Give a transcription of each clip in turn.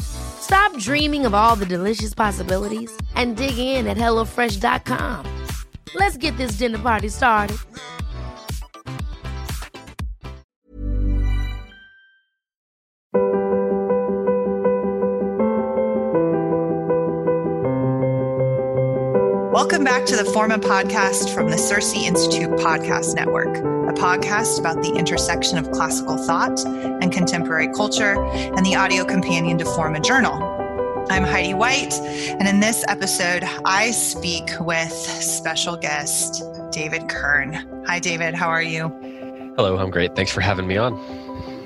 Stop dreaming of all the delicious possibilities and dig in at HelloFresh.com. Let's get this dinner party started. Welcome back to the Forma podcast from the CiRCE Institute Podcast Network, a podcast about the intersection of classical thought and contemporary culture and the audio companion to Forma Journal. I'm Heidi White, and in this episode, I speak with special guest David Kern. Hi, David. How are you? Hello, I'm great. Thanks for having me on.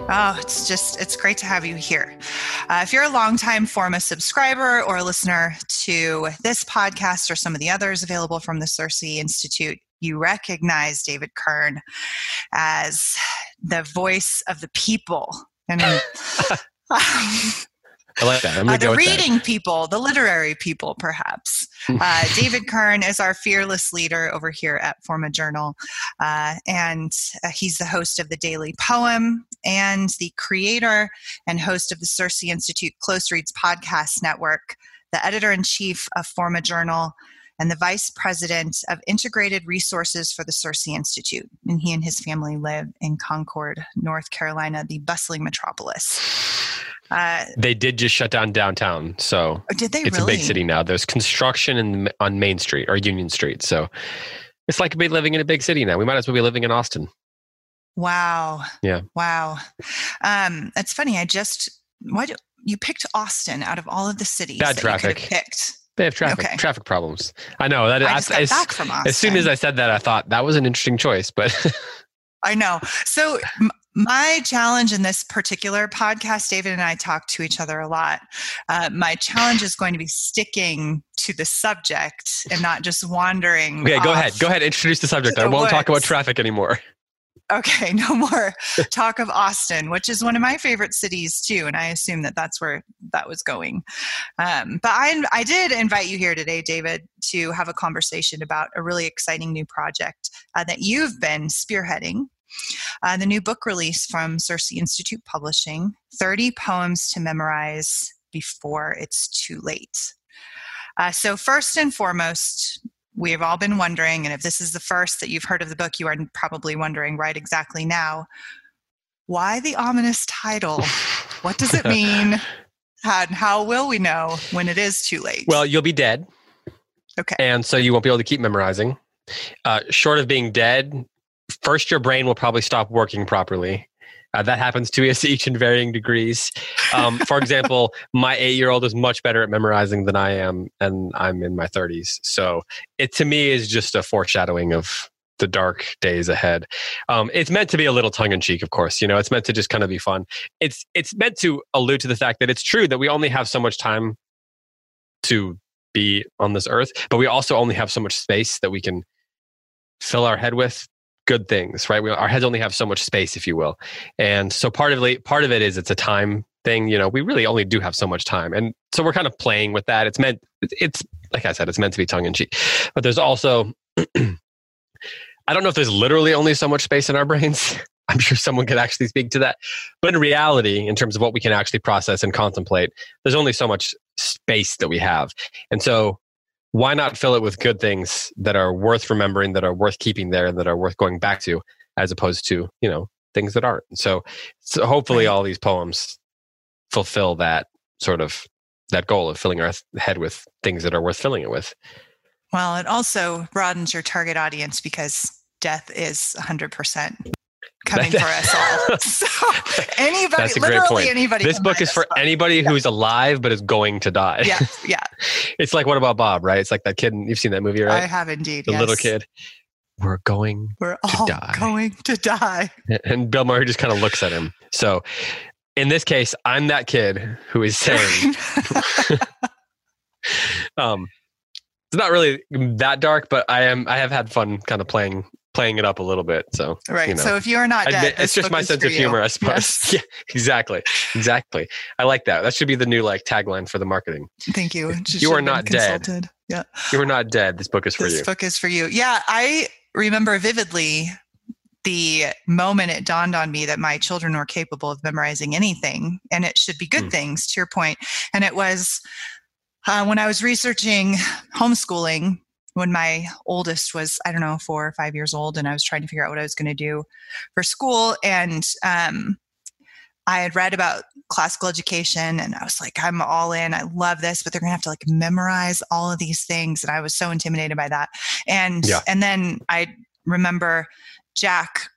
Oh, it's just, it's great to have you here. Uh, if you're a longtime Forma subscriber or a listener to this podcast or some of the others available from the CiRCE Institute, you recognize David Kern as the voice of the people. And I like that. I'm uh, the reading that. people, the literary people, perhaps. Uh, David Kern is our fearless leader over here at Forma Journal, uh, and uh, he's the host of the Daily Poem and the creator and host of the CiRCE Institute Close Reads Podcast Network, the editor in chief of Forma Journal, and the vice president of integrated resources for the CiRCE Institute. And he and his family live in Concord, North Carolina, the bustling metropolis. Uh, They did just shut down downtown, so oh, did they it's really? a big city now. There's construction in, on Main Street or Union Street, so it's like be living in a big city now. We might as well be living in Austin. Wow. Yeah. Wow. Um, it's funny. I just why do you picked Austin out of all of the cities Bad that you could have traffic. picked? They have traffic Okay. traffic problems. I know that. I I- as, back from Austin. as soon as I said that, I thought that was an interesting choice, but I know. So m- my challenge in this particular podcast, David and I talk to each other a lot. Uh, my challenge is going to be sticking to the subject and not just wandering. okay, go ahead. Go ahead. Introduce the subject. to I won't talk about traffic anymore. Okay, no more talk of Austin, which is one of my favorite cities too, and I assume that that's where that was going. Um, but I, I did invite you here today, David, to have a conversation about a really exciting new project uh, that you've been spearheading. Uh, the new book release from CiRCE Institute Publishing 30 Poems to Memorize Before It's Too Late. Uh, so, first and foremost, we have all been wondering, and if this is the first that you've heard of the book, you are probably wondering right exactly now why the ominous title? What does it mean? And how will we know when it is too late? Well, you'll be dead. Okay. And so you won't be able to keep memorizing. Uh, short of being dead, first your brain will probably stop working properly. Uh, that happens to us each in varying degrees. Um, for example, my eight-year-old is much better at memorizing than I am, and I'm in my 30s. So it to me is just a foreshadowing of the dark days ahead. Um, it's meant to be a little tongue-in-cheek, of course. You know, it's meant to just kind of be fun. It's it's meant to allude to the fact that it's true that we only have so much time to be on this earth, but we also only have so much space that we can fill our head with good things, right? We, our heads only have so much space, if you will, and so part of part of it is it's a time thing. You know, we really only do have so much time, and so we're kind of playing with that. It's meant, it's like I said, it's meant to be tongue in cheek, but there's also. I don't know if there's literally only so much space in our brains, I'm sure someone could actually speak to that. But in reality, in terms of what we can actually process and contemplate, there's only so much space that we have. And so why not fill it with good things that are worth remembering, that are worth keeping there, that are worth going back to, as opposed to, you know, things that aren't. So, so hopefully all these poems fulfill that sort of that goal of filling our head with things that are worth filling it with. Well, it also broadens your target audience because death is 100% coming for us all. So anybody, That's a great literally point. anybody. This book is for anybody who's alive but is going to die. Yeah, yeah, it's like what about Bob, right? It's like that kid. You've seen that movie, right? I have indeed. the yes. little kid. We're going, We're all die. going to die. and Bill Murray just kind of looks at him. So, in this case, I'm that kid who is saying, um, it's not really that dark, but I am. I have had fun kind of playing playing it up a little bit. So, right. you know. So if you are not dead, this it's just my sense of you. humor, I suppose. Yes. Yeah, exactly, exactly. I like that. That should be the new like tagline for the marketing. Thank you. You are not dead. consulted. Yeah. You are not dead. This book is for this you. book is for you. Yeah, I remember vividly the moment it dawned on me that my children were capable of memorizing anything and it should be good Hmm. things, to your. And it was uh, when I was researching homeschooling when my oldest was, I don't know, four or five years old, and I was trying to figure out what I was going to do for school. And um, I had read about classical education and I was like, I'm all in. I love this, but they're going to have to like memorize all of these things. And I was so intimidated by that. And, Yeah. and then I remember Jack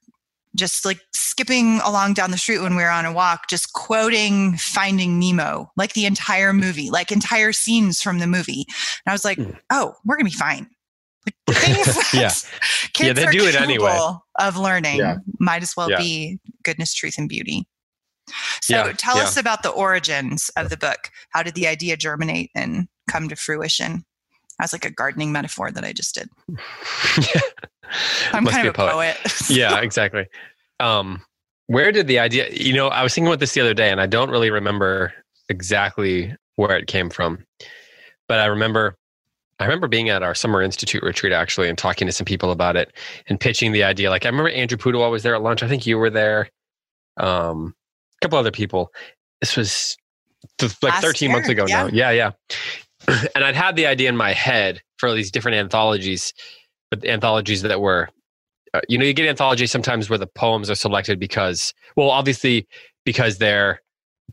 just like skipping along down the street when we were on a walk, just quoting Finding Nemo, like the entire movie, like entire scenes from the movie. And I was like, Hmm. oh, we're going to be fine. Like things that Yeah. kids Yeah, they are do it anyway. capable Of learning Yeah. might as well Yeah. be goodness, truth, and beauty. So Yeah, tell yeah. us about the origins of the book. How did the idea germinate and come to fruition? That's like a gardening metaphor that I just did. yeah. I'm Must kind be of a poet. yeah, exactly. Um, where did the idea? You know, I was thinking about this the other day, and I don't really remember exactly where it came from, but I remember. I remember being at our summer institute retreat actually and talking to some people about it and pitching the idea. Like I remember Andrew Pudewa was there at lunch. I think you were there. Um, a couple other people. This was like Last 13 months year, ago now. Yeah, yeah. and I'd had the idea in my head for these different anthologies, but anthologies that were uh, you know, you get anthologies sometimes where the poems are selected because, well, obviously because they're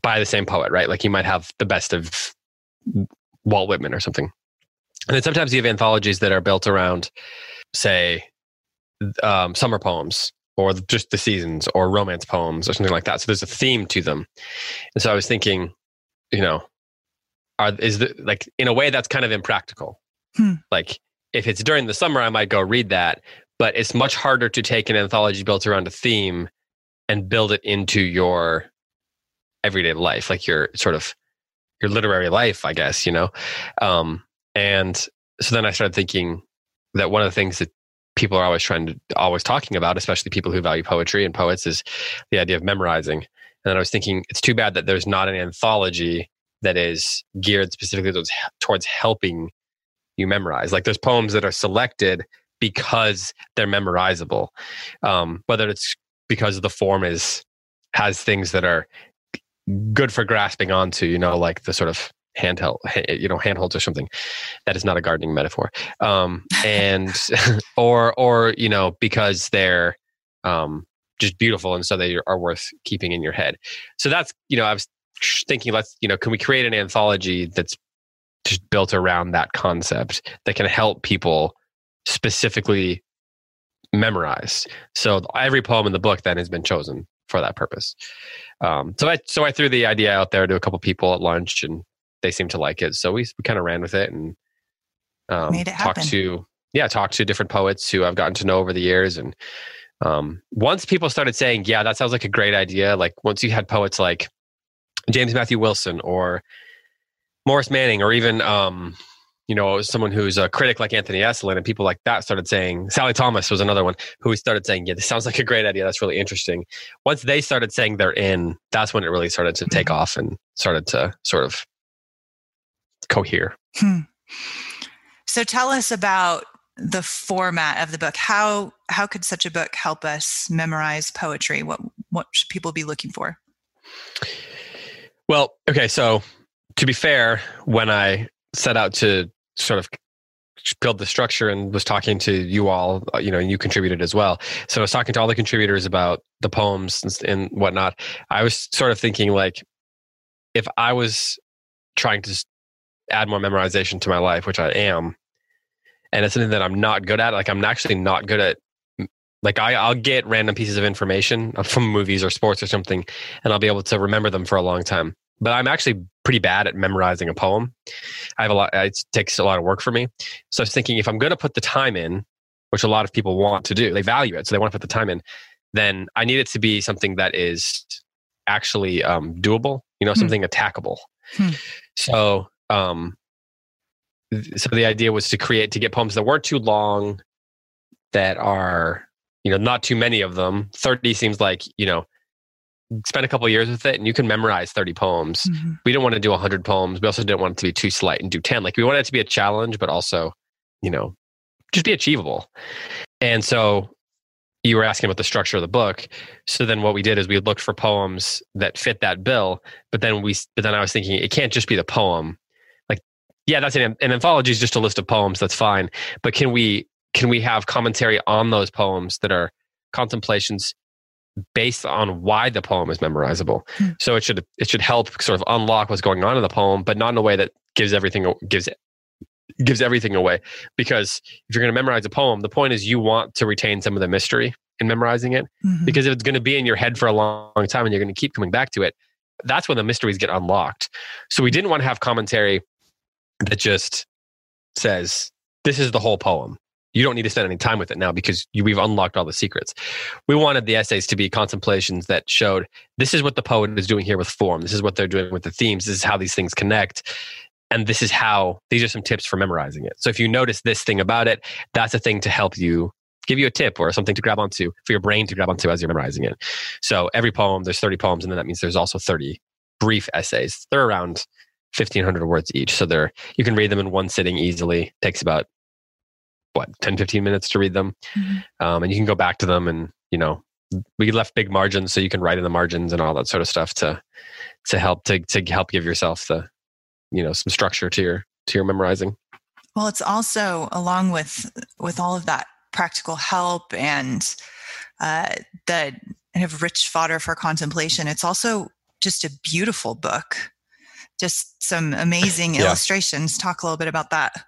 by the same poet, right? Like you might have the best of Walt Whitman or something. And then sometimes you have anthologies that are built around, say, um, summer poems or just the seasons or romance poems or something like that. So there's a theme to them. And so I was thinking, you know, are is the like in a way that's kind of impractical. Hmm. Like if it's during the summer, I might go read that, but it's much harder to take an anthology built around a theme and build it into your everyday life, like your sort of your literary life, I guess, you know? Um, and so then I started thinking that one of the things that people are always trying to, always talking about, especially people who value poetry and poets, is the idea of memorizing. And then I was thinking, it's too bad that there's not an anthology that is geared specifically towards, towards helping you memorize. Like there's poems that are selected because they're memorizable, um, whether it's because the form is has things that are good for grasping onto, you know, like the sort of handheld, ha- you know, handholds or something. That is not a gardening metaphor. Um, and or or you know because they're um, just beautiful and so they are worth keeping in your head. So that's you know I was thinking let's you know can we create an anthology that's just built around that concept that can help people specifically memorize. So every poem in the book then has been chosen for that purpose. Um, so I so I threw the idea out there to a couple people at lunch, and they seemed to like it. So we, we kind of ran with it and um, Made it talked happen. to yeah talked to different poets who I've gotten to know over the years. And um, once people started saying, "Yeah, that sounds like a great idea," like once you had poets like James Matthew Wilson or Morris Manning, or even um, you know someone who's a critic like Anthony Esolen, and people like that started saying. Sally Thomas was another one who started saying, "Yeah, this sounds like a great idea. That's really interesting." Once they started saying they're in, that's when it really started to take off and started to sort of cohere. Hmm. So tell us about the format of the book. How how could such a book help us memorize poetry? What what should people be looking for? Well, okay, so to be fair, when I set out to sort of build the structure and was talking to you all, uh, you know, and you contributed as well. So I was talking to all the contributors about the poems and, and whatnot. I was sort of thinking like, if I was trying to add more memorization to my life, which I am, and it's something that I'm not good at, like I'm actually not good at like I, I'll get random pieces of information from movies or sports or something, and I'll be able to remember them for a long time. But I'm actually pretty bad at memorizing a poem. I have a lot. It takes a lot of work for me. So I was thinking, if I'm going to put the time in, which a lot of people want to do, they value it, so they want to put the time in. Then I need it to be something that is actually um, doable. You know, hmm. something attackable. Hmm. So, um, so the idea was to create to get poems that weren't too long, that are you know not too many of them. 30 seems like you know spend a couple years with it and you can memorize 30 poems. Mm-hmm. we didn't want to do 100 poems. We also didn't want it to be too slight and do 10 like we wanted it to be a challenge but also you know just be achievable. And so you were asking about the structure of the book. So then what we did is we looked for poems that fit that bill but then we but then i was thinking it can't just be the poem. Like yeah that's an, an anthology is just a list of poems. That's fine. But can we can we have commentary on those poems that are contemplations based on why the poem is memorizable? Mm. so it should it should help sort of unlock what's going on in the poem but not in a way that gives everything gives gives everything away. Because if you're going to memorize a poem the point is you want to retain some of the mystery in memorizing it. Mm-hmm. because if it's going to be in your head for a long time and you're going to keep coming back to it that's when the mysteries get unlocked. So we didn't want to have commentary that just says this is the whole poem you don't need to spend any time with it now because you, we've unlocked all the secrets. We wanted the essays to be contemplations that showed this is what the poet is doing here with form. This is what they're doing with the themes. This is how these things connect. And this is how, these are some tips for memorizing it. So if you notice this thing about it, that's a thing to help you give you a tip or something to grab onto for your brain to grab onto as you're memorizing it. So every poem, there's 30 poems, and then that means there's also 30 brief essays. They're around 1500 words each. So they're, you can read them in one sitting easily. takes about what 10 15 minutes to read them? Mm-hmm. um, and you can go back to them and you know we left big margins so you can write in the margins and all that sort of stuff to to help to to help give yourself the you know some structure to your to your memorizing. Well it's also along with with all of that practical help and uh, the kind of rich fodder for contemplation it's also just a beautiful book. Just some amazing yeah. illustrations. Talk a little bit about that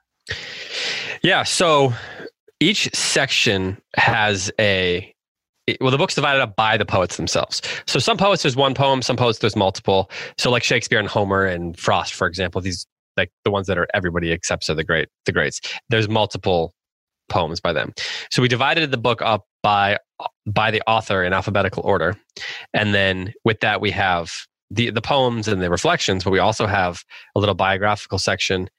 yeah. So each section has a well, the book's divided up by the poets themselves. So some poets there's one poem, some poets there's multiple. So like Shakespeare and Homer and Frost, for example, these like the ones that are everybody accepts are the great the greats. There's multiple poems by them. So we divided the book up by by the author in alphabetical order, and then with that we have the the poems and the reflections, but we also have a little biographical section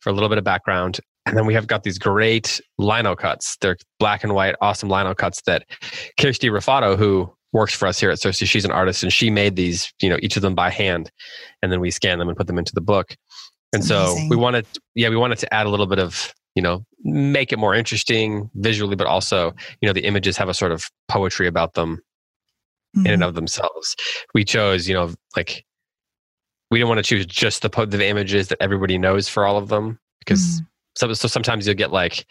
for a little bit of background and then we have got these great lino cuts. They're black and white, awesome lino cuts that Kirsty Raffato, who works for us here at CiRCE, she's an artist and she made these, you know, each of them by hand. And then we scan them and put them into the book. And so we wanted, yeah, we wanted to add a little bit of, you know, make it more interesting visually, but also, you know, the images have a sort of poetry about them mm-hmm. in and mm-hmm. of themselves. We chose, you know, like we didn't want to choose just the, the images that everybody knows for all of them because mm-hmm. So, so sometimes you'll get like,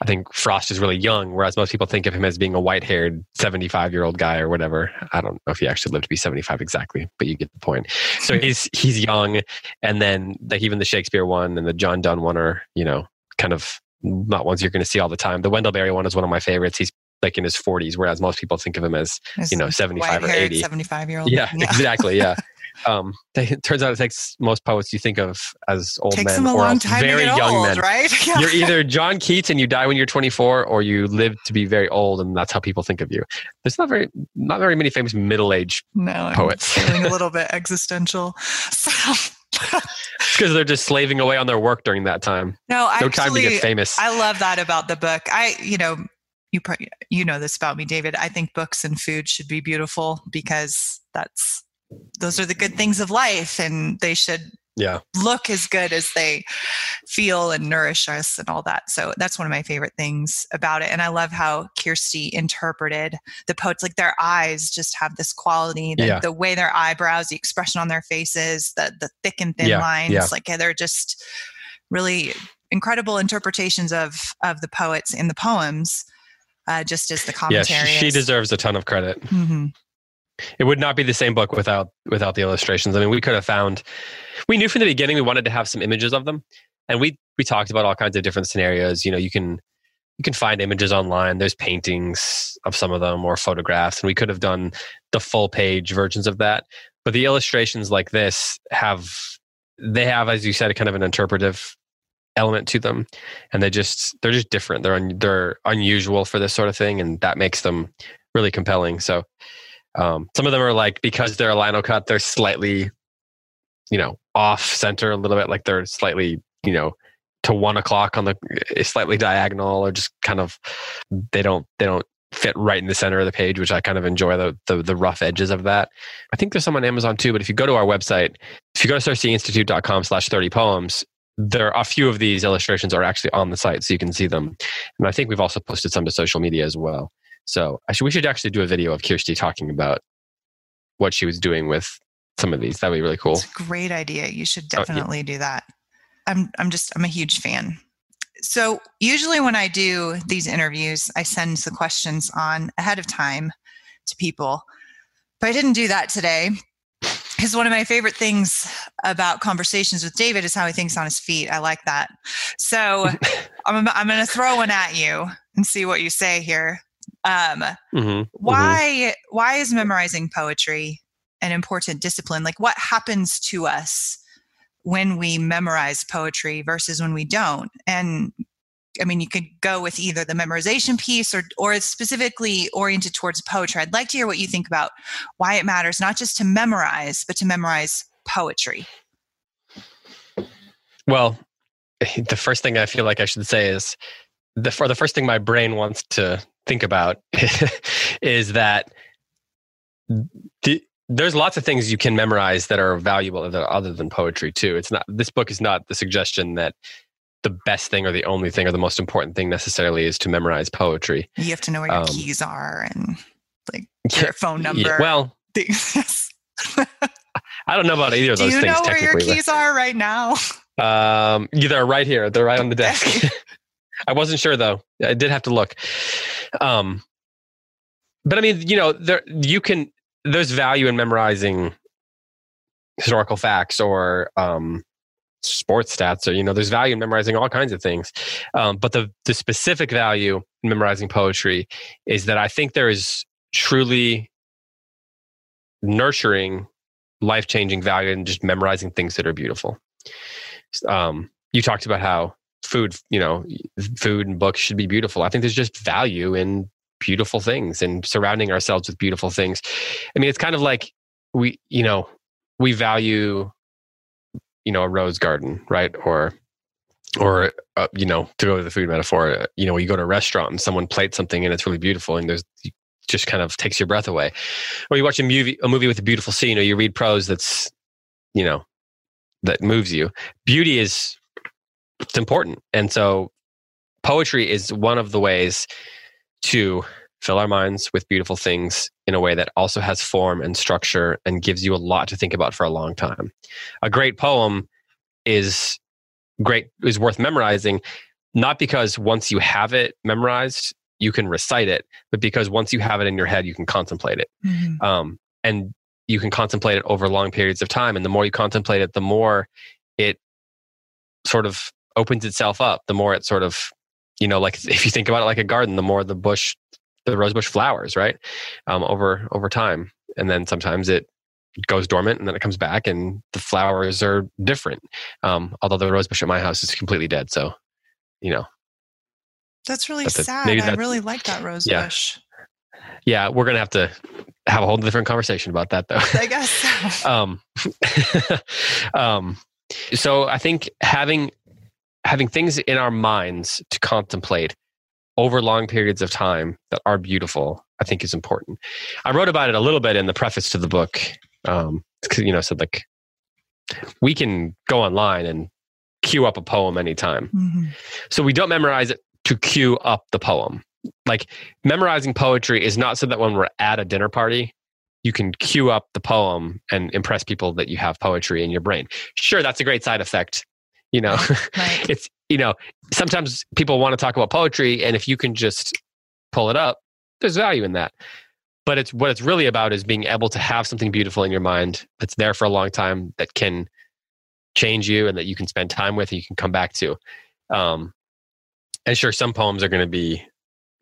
I think Frost is really young, whereas most people think of him as being a white haired 75 year old guy or whatever. I don't know if he actually lived to be 75 exactly, but you get the point. So he's, he's young. And then like even the Shakespeare one and the John Donne one are, you know, kind of not ones you're going to see all the time. The Wendell Berry one is one of my favorites. He's like in his 40s, whereas most people think of him as, you know, 75 or 80. 75 year old. Yeah, yeah, exactly. Yeah. Um, they, it turns out it takes most poets you think of as old takes men or very young old, men. Right? Yeah. You're either John Keats and you die when you're 24, or you live to be very old, and that's how people think of you. There's not very not very many famous middle aged no, poets. I'm feeling a little bit existential. So. because they're just slaving away on their work during that time. No, no actually, time to get famous. I love that about the book. I, you know, you you know this about me, David. I think books and food should be beautiful because that's those are the good things of life and they should yeah look as good as they feel and nourish us and all that. So that's one of my favorite things about it. And I love how Kirsty interpreted the poets. Like their eyes just have this quality, the, Yeah. the way their eyebrows, the expression on their faces, the the thick and thin Yeah, lines. yeah. Like they're just really incredible interpretations of of the poets in the poems. Uh, just as the yeah commentary. she, she deserves a ton of credit Mhm. It would not be the same book without without the illustrations. I mean we could have found we knew from the beginning we wanted to have some images of them and we we talked about all kinds of different scenarios. You know you can you can find images online. There's paintings of some of them or photographs and we could have done the full page versions of that. But the illustrations like this have they have as you said kind of an interpretive element to them and they just they're just different. They're un, they're unusual for this sort of thing and that makes them really compelling. So um, some of them are like because they're a lino cut they're slightly you know off center a little bit like they're slightly you know to one o'clock on the eh, slightly diagonal or just kind of they don't they don't fit right in the center of the page which i kind of enjoy the the, the rough edges of that. I think there's some on amazon too but if you go to our website if you go to circeinstitute.com slash 30 poems there are a few of these illustrations are actually on the site so you can see them. And i think we've also posted some to social media as well so I should, we should actually do a video of kirsty talking about what she was doing with some of these that'd be really cool It's a great idea. You should Oh, yeah. definitely do that. I'm I'm just I'm a huge fan. So usually when I do these interviews, I send the questions on ahead of time to people. But I didn't do that today. Because one of my favorite things about conversations with David is how he thinks on his feet. I like that. So I'm, I'm going to throw one at you and see what you say here. Um, hmm why why is memorizing poetry an important discipline? Like what happens to us when we memorize poetry versus when we don't? And i mean you could go with either the memorization piece or or it's specifically oriented towards poetry. I'd like to hear what you think about why it matters not just to memorize but to memorize poetry. Well, the first thing I feel like I should say is the for the first thing my brain wants to think about is that the, there's lots of things you can memorize that are valuable other than poetry too. It's not this book is not the suggestion that the best thing or the only thing or the most important thing necessarily is to memorize poetry. you have to know where your Um, keys are and like your phone number Yeah, well, things. I don't know about either of do those you things know where your keys are right now um, yeah, they're right here. They're right on the desk. I wasn't sure though. I did have to look. Um, but I mean, you know, there you can. There's value in memorizing historical facts or um, sports stats, or you know, there's value in memorizing all kinds of things. Um, but the the specific value in memorizing poetry is that I think there is truly nurturing, life changing value in just memorizing things that are beautiful. Um, you talked about how food, you know, food and books should be beautiful. I think there's just value in beautiful things and surrounding ourselves with beautiful things. I mean, it's kind of like we, you know, we value, you know, a rose garden, right? Or, or uh, you know, to go to the food metaphor, you know, you go to a restaurant and someone plates something and it's really beautiful, and there's just kind of takes your breath away. Or you watch a movie, a movie with a beautiful scene, or you read prose that's, you know, that moves you. Beauty is it's important, and so poetry is one of the ways to fill our minds with beautiful things in a way that also has form and structure and gives you a lot to think about for a long time. A great poem is great is worth memorizing not because once you have it memorized you can recite it but because once you have it in your head you can contemplate it Mhm. um, and you can contemplate it over long periods of time and the more you contemplate it the more it sort of opens itself up the more it sort of you know like if you think about it like a garden the more the bush the rose bush flowers right um, over over time and then sometimes it goes dormant and then it comes back and the flowers are different um, although the rose bush at my house is completely dead so you know That's really That's sad. I really like that rose Yeah. bush. yeah we're gonna have to have a whole different conversation about that though I guess so. um, um, so I think having having things in our minds to contemplate over long periods of time that are beautiful, I think is important. I wrote about it a little bit in the preface to the book. Um, you know, said like we can go online and cue up a poem anytime. Mm-hmm. So we don't memorize it to cue up the poem. Like memorizing poetry is not so that when we're at a dinner party, you can cue up the poem and impress people that you have poetry in your brain. Sure, that's a great side effect. You know, right. it's, you know, sometimes people want to talk about poetry, and if you can just pull it up, there's value in that. But it's what it's really about is being able to have something beautiful in your mind that's there for a long time that can change you and that you can spend time with and you can come back to. Um, and sure, some poems are going to be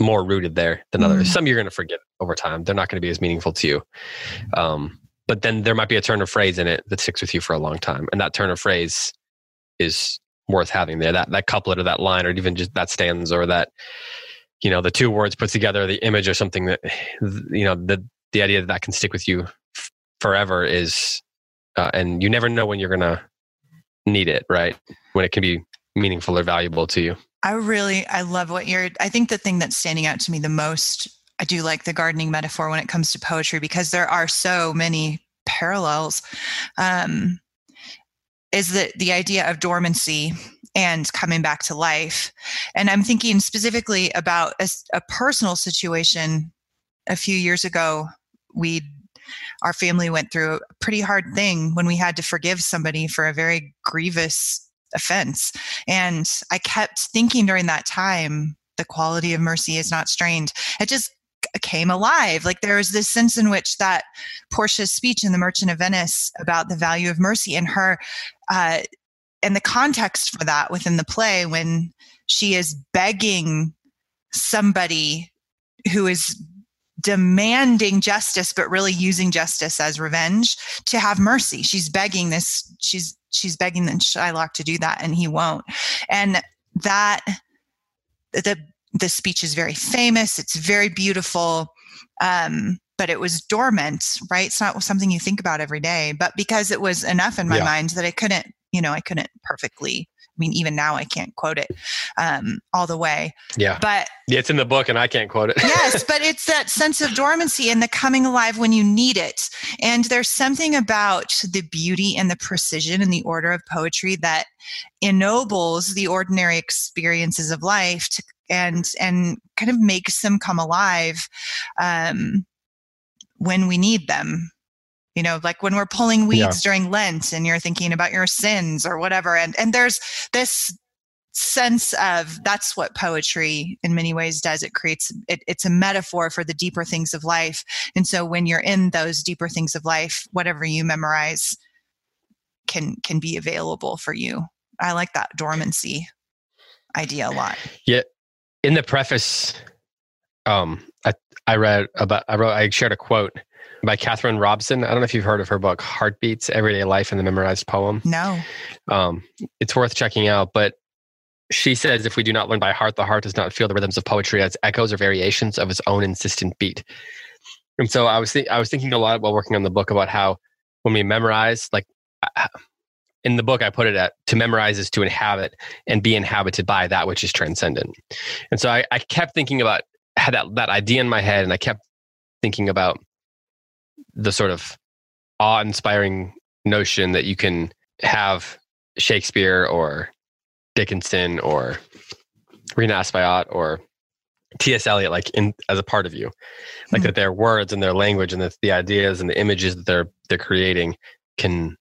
more rooted there than others. Mm. Some you're going to forget over time. They're not going to be as meaningful to you. Um, but then there might be a turn of phrase in it that sticks with you for a long time. And that turn of phrase is worth having there. That that couplet or that line or even just that stanza or that, you know, the two words put together, the image or something that, you know, the, the idea that that can stick with you f- forever is, uh, and you never know when you're to need it, right? When it can be meaningful or valuable to you. I really, I love what you're, I think the thing that's standing out to me the most, I do like the gardening metaphor when it comes to poetry because there are so many parallels. Um, is that the idea of dormancy and coming back to life. And I'm thinking specifically about a, a personal situation a few years ago. We, our family went through a pretty hard thing when we had to forgive somebody for a very grievous offense. And I kept thinking during that time, the quality of mercy is not strained. It just came alive. Like there was this sense in which that Portia's speech in The Merchant of Venice about the value of mercy and her, uh, and the context for that within the play when she is begging somebody who is demanding justice but really using justice as revenge to have mercy she's begging this she's she's begging Shylock to do that and he won't. And that the the speech is very famous. It's very beautiful. Um, but it was dormant, right? It's not something you think about every day. But because it was enough in my yeah. mind that I couldn't, you know, I couldn't perfectly I mean, even now I can't quote it um, all the way. Yeah. But yeah, it's in the book and I can't quote it. yes, but it's that sense of dormancy and the coming alive when you need it. And there's something about the beauty and the precision and the order of poetry that ennobles the ordinary experiences of life to, and and kind of makes them come alive um, when we need them. You know like when we're pulling weeds yeah. during lent and you're thinking about your sins or whatever. And and there's this sense of that's what poetry in many ways does. It creates it, it's a metaphor for the deeper things of life. And so when you're in those deeper things of life whatever you memorize can can be available for you. I like that dormancy idea a lot. Yeah in the preface um i i read about i wrote i shared a quote by Catherine Robson. I don't know if you've heard of her book, Heartbeats Everyday Life and the Memorized Poem. No. Um, it's worth checking out. But she says if we do not learn by heart, the heart does not feel the rhythms of poetry as echoes or variations of its own insistent beat. And so I was, th- I was thinking a lot while working on the book about how when we memorize, like in the book, I put it at to memorize is to inhabit and be inhabited by that which is transcendent. And so I, I kept thinking about had that, that idea in my head and I kept thinking about the sort of awe inspiring notion that you can have Shakespeare or Dickinson or Rhina Espaillat or T.S. Eliot like in as a part of you, like mm-hmm. that their words and their language and the, the ideas and the images that they're they're creating can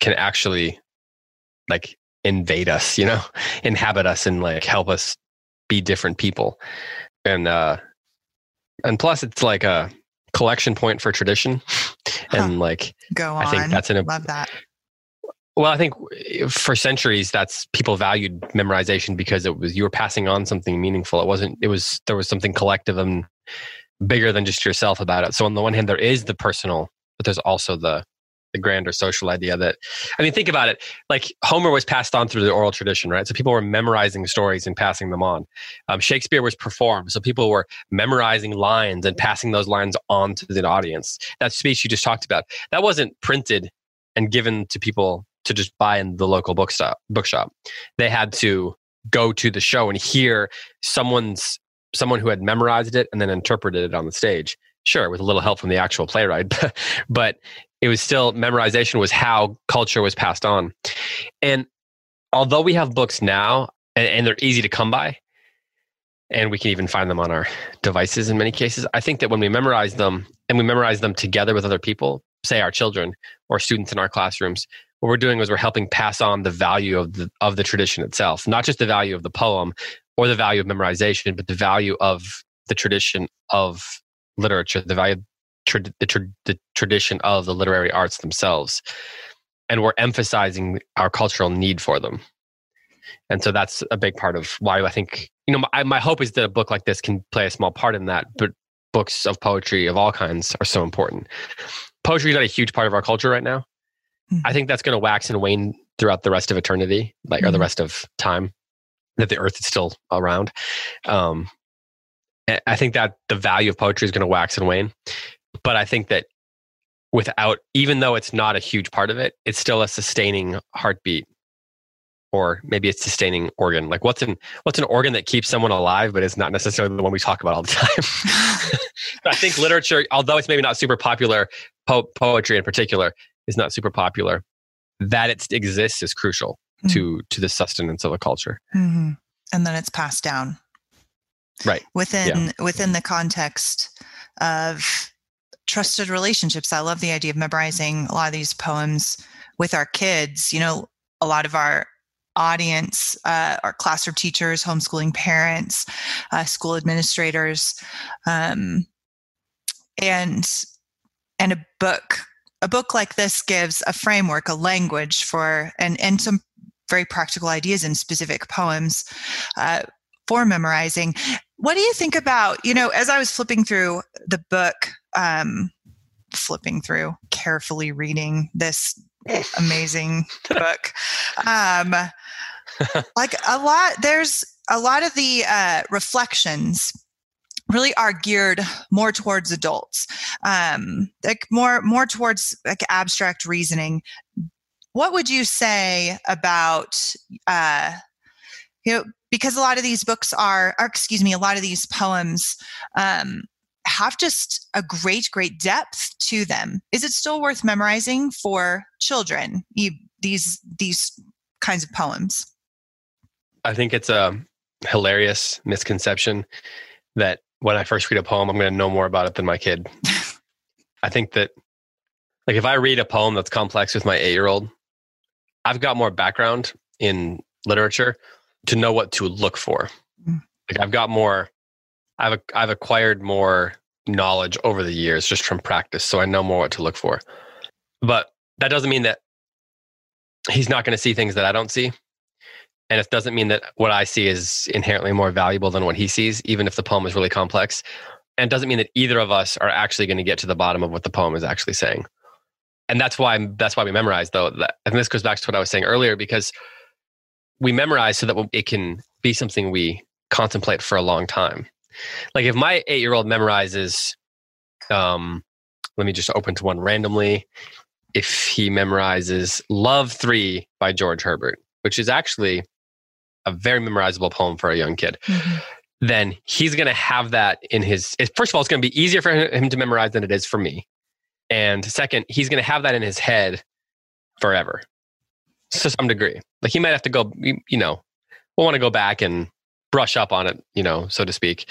can actually like invade us, you know, inhabit us and like help us be different people. And uh and plus it's like a collection point for tradition. and huh. like, go on. I think that's an love that. Well, I think for centuries that's people valued memorization because it was you were passing on something meaningful. It wasn't. It was there was something collective and bigger than just yourself about it. So on the one hand, there is the personal, but there's also the the grander social idea that i mean think about it. Like homer was passed on through the oral tradition right? So people were memorizing stories and passing them on. Um, shakespeare was performed so people were memorizing lines and passing those lines on to the audience. That speech you just talked about that wasn't printed and given to people to just buy in the local bookstop bookshop. They had to go to the show and hear someone's someone who had memorized it and then interpreted it on the stage. Sure, with a little help from the actual playwright, but it was still memorization was how culture was passed on. And although we have books now and, and they're easy to come by, and we can even find them on our devices in many cases, I think that when we memorize them and we memorize them together with other people, say our children or students in our classrooms, what we're doing is we're helping pass on the value of the of the tradition itself, not just the value of the poem or the value of memorization, but the value of the tradition of literature, the value tra- the, tra- the tradition of the literary arts themselves, and we're emphasizing our cultural need for them. And so that's a big part of why I think you know my, my hope is that a book like this can play a small part in that, but books of poetry of all kinds are so important. Poetry is not a huge part of our culture right now. Mm-hmm. I think that's going to wax and wane throughout the rest of eternity, like mm-hmm. or the mm-hmm. rest of time that the earth is still around. Um, I think that the value of poetry is going to wax and wane. But I think that without, even though it's not a huge part of it, it's still a sustaining heartbeat or maybe it's sustaining organ. Like what's an what's an organ that keeps someone alive, but it's not necessarily the one we talk about all the time. I think literature, although it's maybe not super popular, po- poetry in particular is not super popular. That it exists is crucial mm-hmm. to to the sustenance of a culture. Mm-hmm. And then it's passed down, right? Within yeah. within the context of trusted relationships. I love the idea of memorizing a lot of these poems with our kids. You know, a lot of our audience, uh, our classroom teachers, homeschooling parents, uh, school administrators, um, and and a book. A book like this gives a framework, a language for, and and some very practical ideas in specific poems uh, for memorizing. What do you think about, you know, as I was flipping through the book, um, flipping through, carefully reading this amazing book, um, like a lot, there's a lot of the uh, reflections really are geared more towards adults um, like more more towards like abstract reasoning. What would you say about uh, you know because a lot of these books are or excuse me a lot of these poems um, have just a great great depth to them. Is it still worth memorizing for children these these kinds of poems? I think it's a hilarious misconception that when i first read a poem i'm going to know more about it than my kid. I think that like if i read a poem that's complex with my eight year old I've got more background in literature to know what to look for. Mm. Like I've got more, I've I've acquired more knowledge over the years just from practice, so I know more what to look for. But that doesn't mean that he's not going to see things that I don't see, and it doesn't mean that what I see is inherently more valuable than what he sees, even if the poem is really complex. And it doesn't mean that either of us are actually going to get to the bottom of what the poem is actually saying and that's why that's why we memorize though that, and this goes back to what i was saying earlier because we memorize so that it can be something we contemplate for a long time. Like if my eight year old memorizes um let me just open to one randomly. If he memorizes love 3 by george herbert which is actually a very memorizable poem for a young kid mm-hmm. then he's going to have that in his first of all it's going to be easier for him to memorize than it is for me. And second, he's going to have that in his head forever to some degree. Like he might have to go, you know, we'll want to go back and brush up on it, you know, so to speak.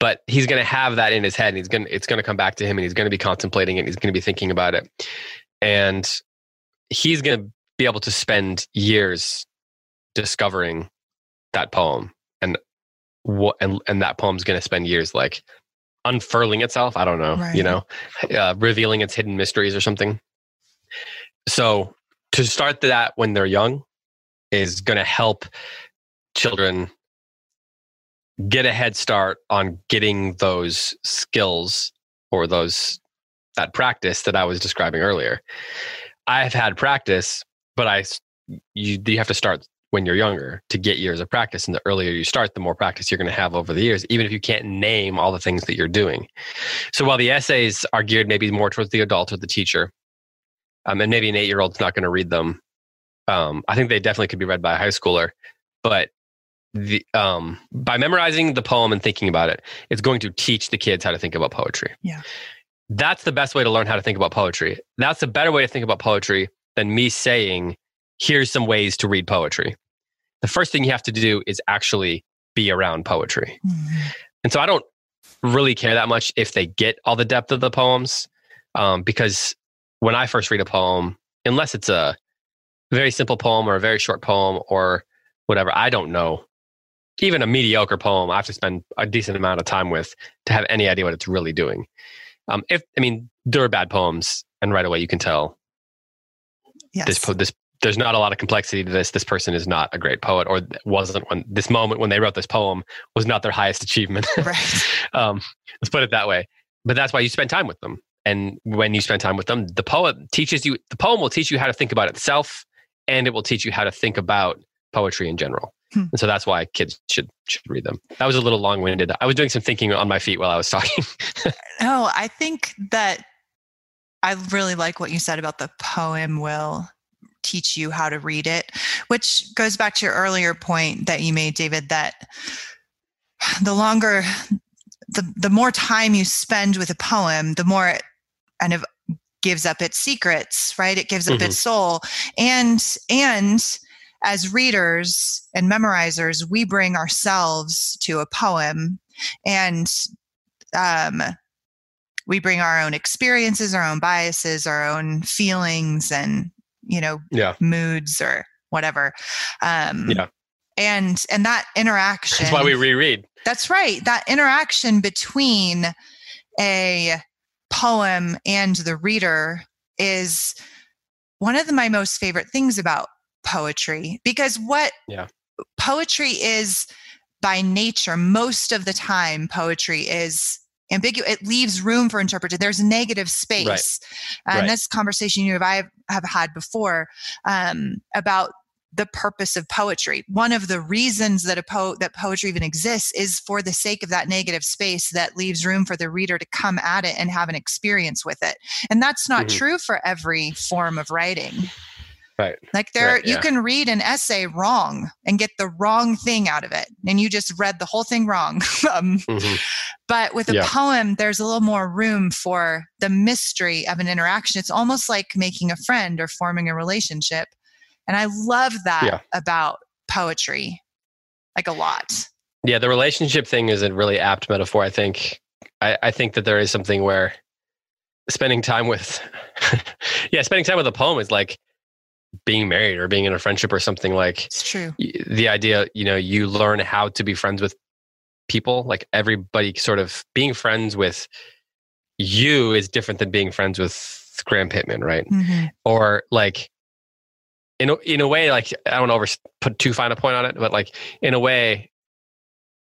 But he's going to have that in his head and he's going to, it's going to come back to him and he's going to be contemplating it. And he's going to be thinking about it. And he's going to be able to spend years discovering that poem and what, and, and that poem's going to spend years like unfurling itself. I don't know, right. you know, uh, revealing its hidden mysteries or something. So to start that when they're young is going to help children get a head start on getting those skills or those that practice that I was describing earlier. I've had practice, but I you you have to start when you're younger to get years of practice. And the earlier you start, the more practice you're going to have over the years, even if you can't name all the things that you're doing. So while the essays are geared maybe more towards the adult or the teacher, um, and maybe an eight year old's not going to read them, um, I think they definitely could be read by a high schooler. But the, um, by memorizing the poem and thinking about it, it's going to teach the kids how to think about poetry. Yeah. that's the best way to learn how to think about poetry. That's a better way to think about poetry than me saying, here's some ways to read poetry. The first thing you have to do is actually be around poetry. Mm-hmm. And so I don't really care that much if they get all the depth of the poems, um, because when I first read a poem, unless it's a very simple poem or a very short poem or whatever, I don't know. Even a mediocre poem, I have to spend a decent amount of time with to have any idea what it's really doing. Um, if I mean, there are bad poems, and right away you can tell. Yes. This this there's not a lot of complexity to this. This person is not a great poet, or wasn't when this moment when they wrote this poem was not their highest achievement. Right. um, let's put it that way. But that's why you spend time with them, and when you spend time with them, the poet teaches you. The poem will teach you how to think about itself, and it will teach you how to think about poetry in general. Hmm. And so that's why kids should should read them. That was a little long winded. I was doing some thinking on my feet while I was talking. no, I think that I really like what you said about the poem will teach you how to read it, which goes back to your earlier point that you made, David, that the longer the the more time you spend with a poem, the more kind of gives up its secrets, right? It gives up mm-hmm. its soul. And and as readers and memorizers, we bring ourselves to a poem and um, we bring our own experiences, our own biases, our own feelings, and you know, yeah. moods or whatever. Um, yeah. And and that interaction. That's why we reread. That's right. That interaction between a poem and the reader is one of the, my most favorite things about poetry because what yeah. poetry is by nature most of the time poetry is ambiguous it leaves room for interpretation there's negative space right. and right. this conversation you and i have had before um, about the purpose of poetry one of the reasons that a po- that poetry even exists is for the sake of that negative space that leaves room for the reader to come at it and have an experience with it and that's not mm-hmm. true for every form of writing Right. Like there, right, yeah. you can read an essay wrong and get the wrong thing out of it, and you just read the whole thing wrong. um, mm-hmm. But with a yeah. poem, there's a little more room for the mystery of an interaction. It's almost like making a friend or forming a relationship, and I love that yeah. about poetry, like a lot. Yeah, the relationship thing is a really apt metaphor. I think. I, I think that there is something where spending time with, yeah, spending time with a poem is like being married or being in a friendship or something like it's true the idea you know you learn how to be friends with people like everybody sort of being friends with you is different than being friends with graham pittman right mm-hmm. or like in a, in a way like i don't over put too fine a point on it but like in a way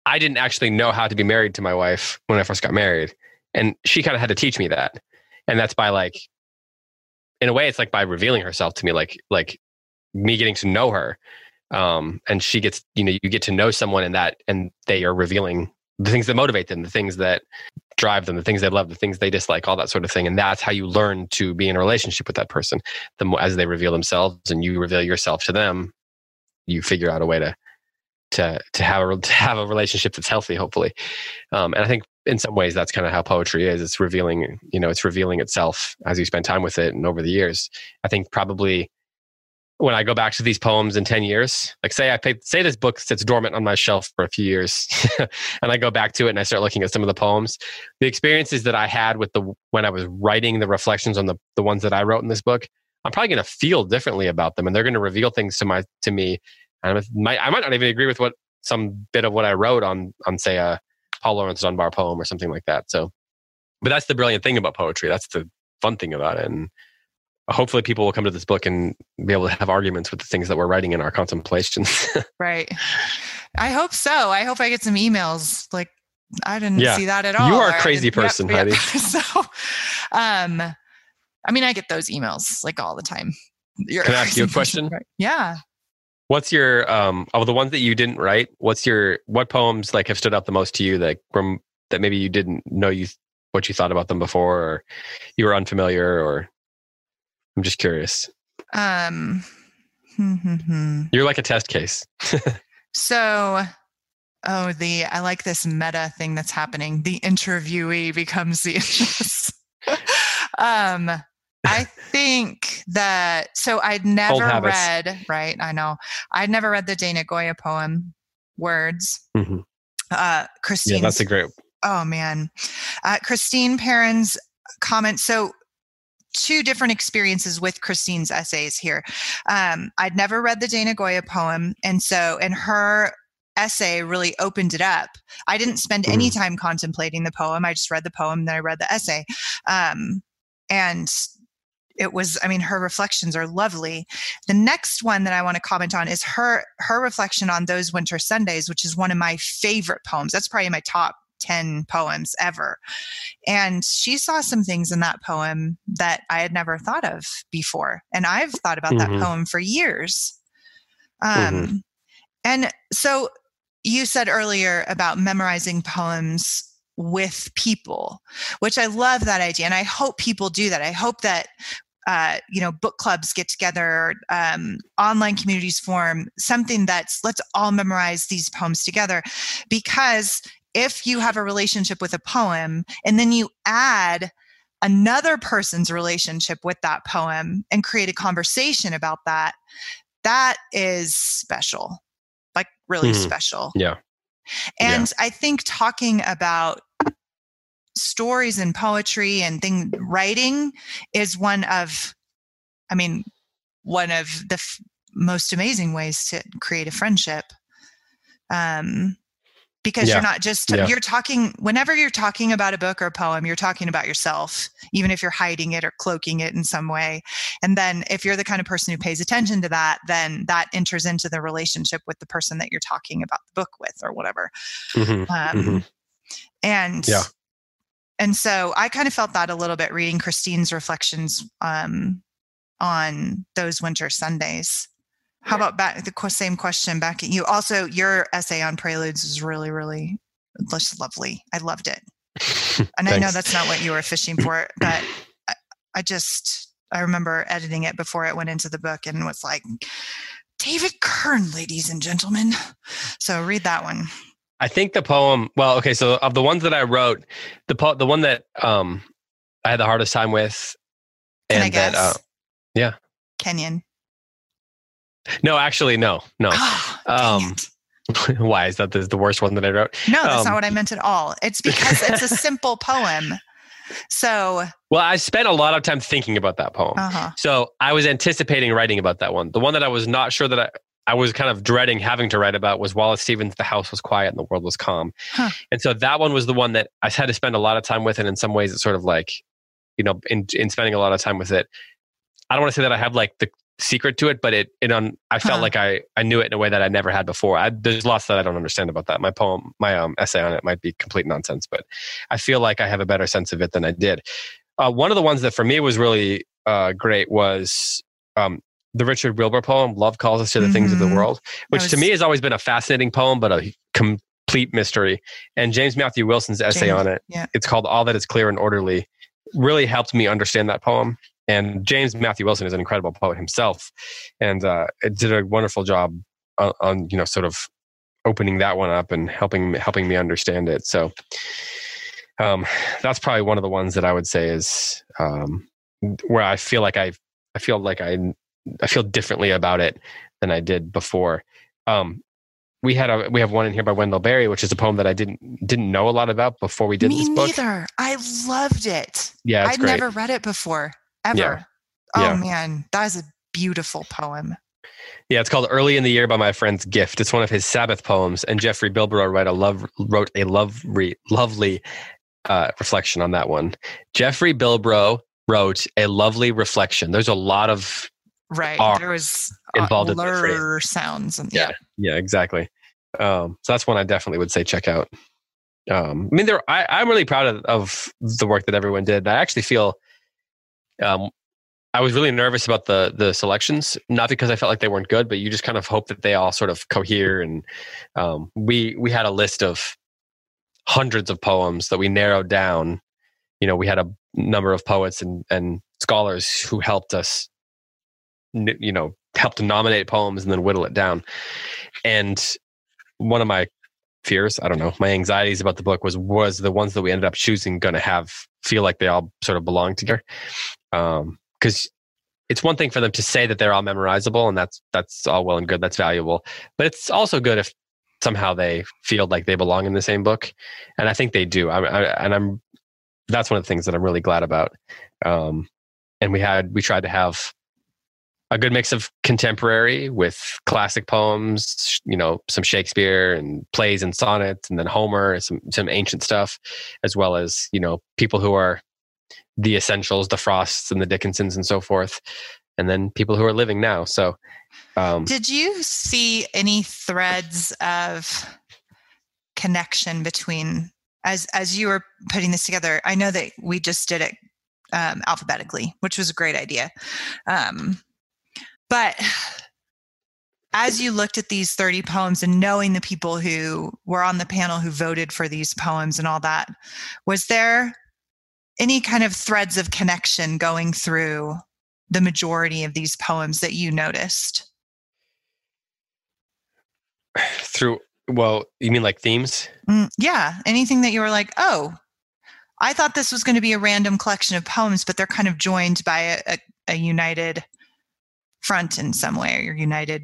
i didn't actually know how to be married to my wife when i first got married and she kind of had to teach me that and that's by like in a way it's like by revealing herself to me like like me getting to know her um and she gets you know you get to know someone in that and they are revealing the things that motivate them the things that drive them the things they love the things they dislike all that sort of thing. And that's how you learn to be in a relationship with that person. The more as they reveal themselves and you reveal yourself to them you figure out a way to to to have a to have a relationship that's healthy hopefully. Um, and i think in some ways that's kind of how poetry is. It's revealing you know it's revealing itself as you spend time with it and over the years. I think probably when i go back to these poems in 10 years like say i say this book sits dormant on my shelf for a few years and i go back to it and i start looking at some of the poems the experiences that i had with the when i was writing the reflections on the the ones that i wrote in this book i'm probably going to feel differently about them and they're going to reveal things to my to me and I might, I might not even agree with what some bit of what i wrote on on say a Paul Laurence Dunbar poem or something like that. So, but that's the brilliant thing about poetry. That's the fun thing about it. And hopefully people will come to this book and be able to have arguments with the things that we're writing in our contemplations. right. I hope so. I hope I get some emails like I didn't yeah. see that at all. You are a crazy person, yep, Heidi. Yep. so, um, I mean, I get those emails like all the time. You're Can I ask you a question? Right? Yeah. What's your um of the ones that you didn't write? What's your what poems like have stood out the most to you that from that maybe you didn't know you what you thought about them before or you were unfamiliar or I'm just curious. Um hmm, hmm, hmm. You're like a test case. so oh the I like this meta thing that's happening. The interviewee becomes the um, I think that so I'd never read right. I know I'd never read the Dana Gioia poem Words. Mhm. Uh, Christine. Yeah, that's a great. Oh man, uh, Christine Perrin's comment. So two different experiences with Christine's essays here. Um, I'd never read the Dana Gioia poem, and so and her essay really opened it up. I didn't spend any time contemplating the poem. I just read the poem, then I read the essay, um, and it was. I mean, her reflections are lovely. The next one that I want to comment on is her her reflection on those winter Sundays, which is one of my favorite poems. That's probably my top 10 poems ever. And she saw some things in that poem that I had never thought of before. And I've thought about Mhm. that poem for years. Um, Mhm. And so you said earlier about memorizing poems with people, which I love that idea. And I hope people do that. I hope that uh, you know book clubs get together um, online communities form something that's let's all memorize these poems together because if you have a relationship with a poem and then you add another person's relationship with that poem and create a conversation about that that is special like really Mhm. special Yeah. and I think talking about stories and poetry and thing writing is one of, I mean, one of the f- most amazing ways to create a friendship. Um, because Yeah. you're not just Yeah. you're talking whenever you're talking about a book or a poem you're talking about yourself even if you're hiding it or cloaking it in some way and then if you're the kind of person who pays attention to that then that enters into the relationship with the person that you're talking about the book with or whatever Mhm. um, Mhm. and Yeah. and so i kind of felt that a little bit reading christine's reflections um, on those winter sundays how about back the same question back at you. Also your essay on preludes is really really just lovely. I loved it. And i know that's not what you were fishing for but I, I just i remember editing it before it went into the book and was like david kern ladies and gentlemen. So read that one. I think the poem. Well, okay. So of the ones that I wrote, the po- the one that um I had the hardest time with, Can I and that uh, guess? kenyon no, actually, no, no. Ah, Um. Why is that the, the worst one that I wrote? No, that's Um, not what I meant at all. It's because it's a simple poem. So, Well, I spent a lot of time thinking about that poem. uh huh. So I was anticipating writing about that one. The one that I was not sure that I, I was kind of dreading having to write about was Wallace Stevens' The House Was Quiet and the World Was Calm. Huh. And so that one was the one that I had to spend a lot of time with. And in some ways, it's sort of like, you know, in, in spending a lot of time with it, I don't want to say that I have like the secret to it, but it, it on, I felt Huh. like I, I knew it in a way that I never had before. I, there's lots that I don't understand about that. My poem, my um, essay on it might be complete nonsense, but I feel like I have a better sense of it than I did. Uh, one of the ones that for me was really uh, great was um, the Richard Wilbur poem, Love Calls Us to the Things of the Mhm. World, which to me has always been a fascinating poem, but a complete mystery. And James Matthew Wilson's essay James, on it, yeah. it's called All That Is Clear and Orderly, really helped me understand that poem. And James Matthew Wilson is an incredible poet himself, and uh, it did a wonderful job on, on you know sort of opening that one up and helping helping me understand it. So um, that's probably one of the ones that I would say is um, where I feel like I I feel like I I feel differently about it than I did before. Um, we had a we have one in here by Wendell Berry, which is a poem that I didn't didn't know a lot about before we did Me this book. neither. I loved it. Yeah, I'd great. never read it before, ever. Yeah. Oh Yeah. man, that is a beautiful poem. Yeah, it's called "Early in the Year" by my friend's gift. It's one of his Sabbath poems, and Jeffrey Bilbro wrote a love wrote a lovely lovely uh, reflection on that one. Jeffrey Bilbro wrote a lovely reflection. There's a lot of Right. There was involved uh, in the sounds and Yeah. yeah. yeah, exactly. Um, so that's one I definitely would say check out. Um, I mean, there I, I'm really proud of, of the work that everyone did. I actually feel um, I was really nervous about the the selections, not because I felt like they weren't good, but you just kind of hope that they all sort of cohere. And um, we we had a list of hundreds of poems that we narrowed down. You know, we had a number of poets and and scholars who helped us. You know, help to nominate poems and then whittle it down. And one of my fears, I don't know, my anxieties about the book was was the ones that we ended up choosing going to have feel like they all sort of belong together. Because um, it's one thing for them to say that they're all memorizable, and that's that's all well and good. That's valuable, but it's also good if somehow they feel like they belong in the same book, and I think they do. I, I, and I'm that's one of the things that I'm really glad about. Um, and we had we tried to have a good mix of contemporary with classic poems, you know, some Shakespeare and plays and sonnets, and then Homer, some some ancient stuff, as well as you know people who are the essentials, the Frosts and the Dickinsons and so forth, and then people who are living now. So, um, did you see any threads of connection between as as you were putting this together? I know that we just did it um, alphabetically, which was a great idea. Um, but as you looked at these 30 poems and knowing the people who were on the panel who voted for these poems and all that, was there any kind of threads of connection going through the majority of these poems that you noticed? Through, well, you mean like themes? Mm, yeah. Anything that you were like, oh, I thought this was going to be a random collection of poems, but they're kind of joined by a, a, a united front in some way or you're united.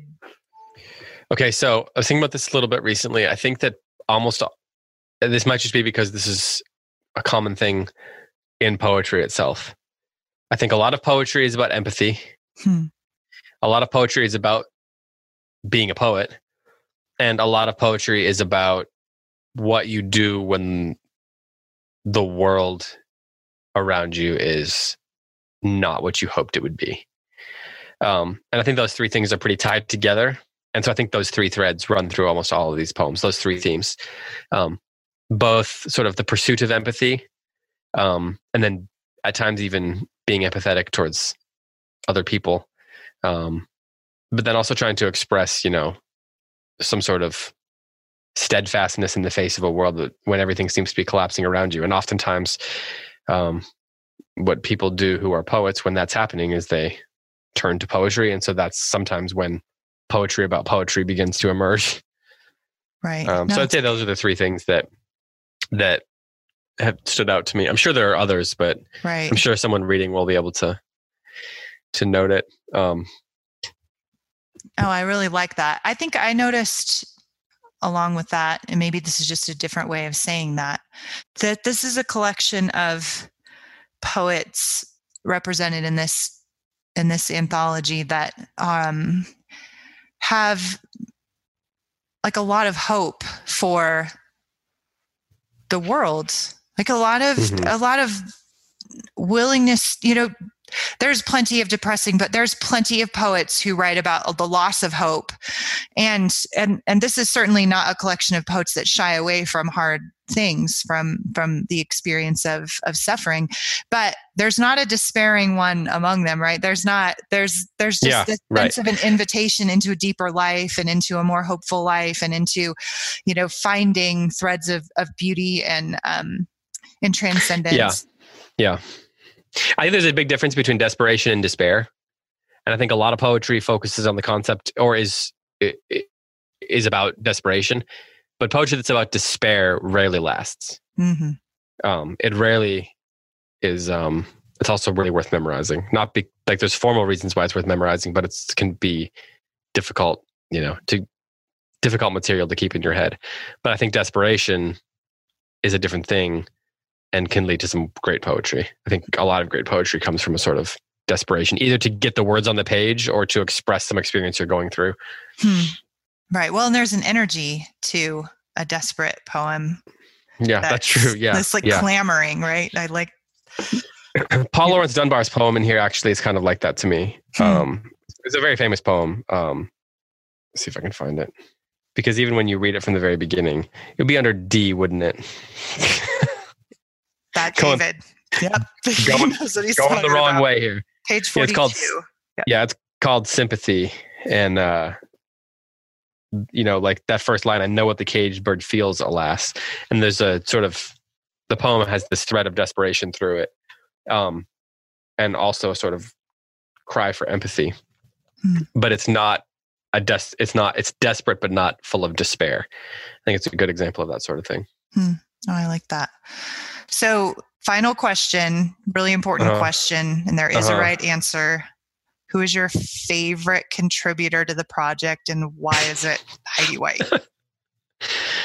Okay. So I was thinking about this a little bit recently. I think that almost this might just be because this is a common thing in poetry itself. I think a lot of poetry is about empathy. Hmm. A lot of poetry is about being a poet. And a lot of poetry is about what you do when the world around you is not what you hoped it would be. Um, and I think those three things are pretty tied together. And so I think those three threads run through almost all of these poems, those three themes. Um, both sort of the pursuit of empathy, um, and then at times even being empathetic towards other people um, but then also trying to express you know some sort of steadfastness in the face of a world that when everything seems to be collapsing around you and oftentimes um, what people do who are poets when that's happening is they turn to poetry and so that's sometimes when poetry about poetry begins to emerge right um, no, so i'd say those are the three things that that have stood out to me. I'm sure there are others, but right. I'm sure someone reading will be able to to note it. Um, oh, I really like that. I think I noticed along with that, and maybe this is just a different way of saying that, that this is a collection of poets represented in this in this anthology that um, have like a lot of hope for the world like a lot of mm-hmm. a lot of willingness you know there's plenty of depressing but there's plenty of poets who write about the loss of hope and and and this is certainly not a collection of poets that shy away from hard things from from the experience of of suffering but there's not a despairing one among them right there's not there's there's just yeah, this right. sense of an invitation into a deeper life and into a more hopeful life and into you know finding threads of of beauty and um and transcendence. Yeah. Yeah. I think there's a big difference between desperation and despair. And I think a lot of poetry focuses on the concept or is is about desperation, but poetry that's about despair rarely lasts. Mm-hmm. Um, it rarely is. Um, it's also really worth memorizing. Not be, like there's formal reasons why it's worth memorizing, but it can be difficult, you know, to difficult material to keep in your head. But I think desperation is a different thing and can lead to some great poetry. I think a lot of great poetry comes from a sort of desperation, either to get the words on the page or to express some experience you're going through. Hmm. Right. Well, and there's an energy to a desperate poem. Yeah, that's, that's true. Yeah. It's like yeah. clamoring, right? I like Paul Laurence Dunbar's poem in here actually is kind of like that to me. Hmm. Um, it's a very famous poem. Um, let's see if I can find it. Because even when you read it from the very beginning, it would be under D, wouldn't it? That David. Yep. Going, going the wrong about. way here. Page 42. Yeah, it's called, yep. yeah, it's called Sympathy. And, uh, you know, like that first line, I know what the caged bird feels, alas. And there's a sort of, the poem has this thread of desperation through it. Um, and also a sort of cry for empathy. Hmm. But it's not a des- it's not, it's desperate, but not full of despair. I think it's a good example of that sort of thing. Hmm. Oh, I like that. So Final question, really important Uh-huh. question, and there is a Uh-huh. right answer. Who is your favorite contributor to the project, and why is it Heidi White?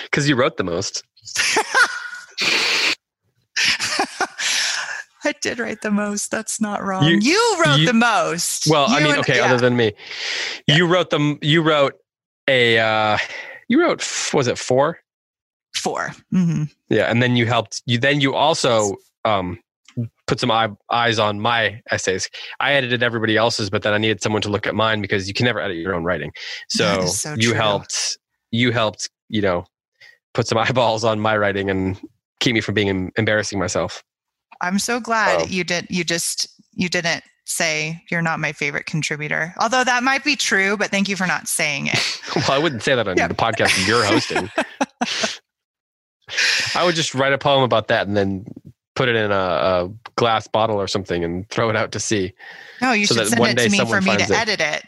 Because you wrote the most. I did write the most. That's not wrong. You- You, wrote you- the most. Well, I You mean, and- okay, yeah. other than me, you wrote them. You wrote a. Uh, you wrote was it four? 4 Mhm. Yeah, and then you helped. You then you also um, put some eye, eyes on my essays. I edited everybody else's, but then I needed someone to look at mine because you can never edit your own writing. So, so you true. helped. You helped. You know, put some eyeballs on my writing and keep me from being em- embarrassing myself. I'm so glad Oh. you did. You just you didn't say you're not my favorite contributor. Although that might be true, but thank you for not saying it. well, I wouldn't say that on Yeah. the podcast you're hosting. I would just write a poem about that and then put it in a, a glass bottle or something and throw it out to sea. No, you So should that send one it day to me for me to it. edit it.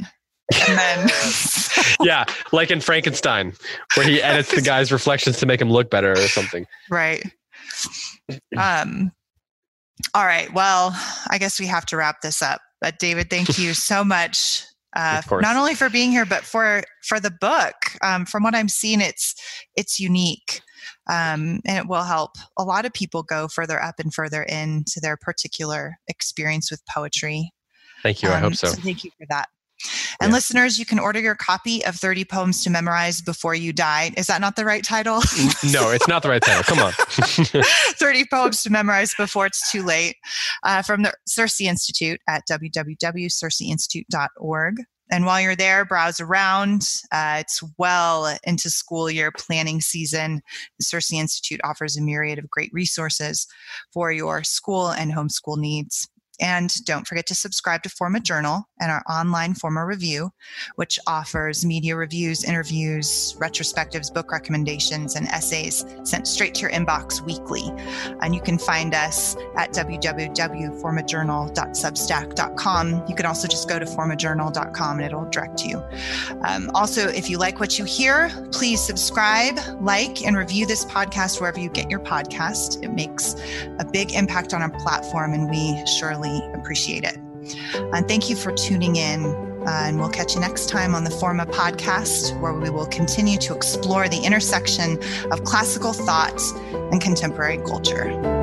And then yeah, like in Frankenstein, where he edits the guy's reflections to make him look better or something. right. Um all right. Well, I guess we have to wrap this up. But David, thank you so much. Uh, Of course. not only for being here, but for for the book. Um, from what I'm seeing, it's it's unique, um, and it will help a lot of people go further up and further into their particular experience with poetry. Thank you. I hope Um, so. Thank you for that. And Yeah. listeners, you can order your copy of 30 Poems to Memorize Before You Die. Is that not the right title? no, it's not the right title. Come on. 30 Poems to Memorize Before It's Too Late uh, from the CiRCE Institute at www.circeinstitute.org. And while you're there, browse around. Uh, it's well into school year planning season. The CiRCE Institute offers a myriad of great resources for your school and homeschool needs. And don't forget to subscribe to Forma Journal and our online Forma Review, which offers media reviews, interviews, retrospectives, book recommendations, and essays sent straight to your inbox weekly. And you can find us at www.formajournal.substack.com. You can also just go to formajournal.com and it'll direct you. Um, also, if you like what you hear, please subscribe, like, and review this podcast wherever you get your podcast. It makes a big impact on our platform, and we surely appreciate it. And thank you for tuning in. Uh, and we'll catch you next time on the Forma podcast, where we will continue to explore the intersection of classical thought and contemporary culture.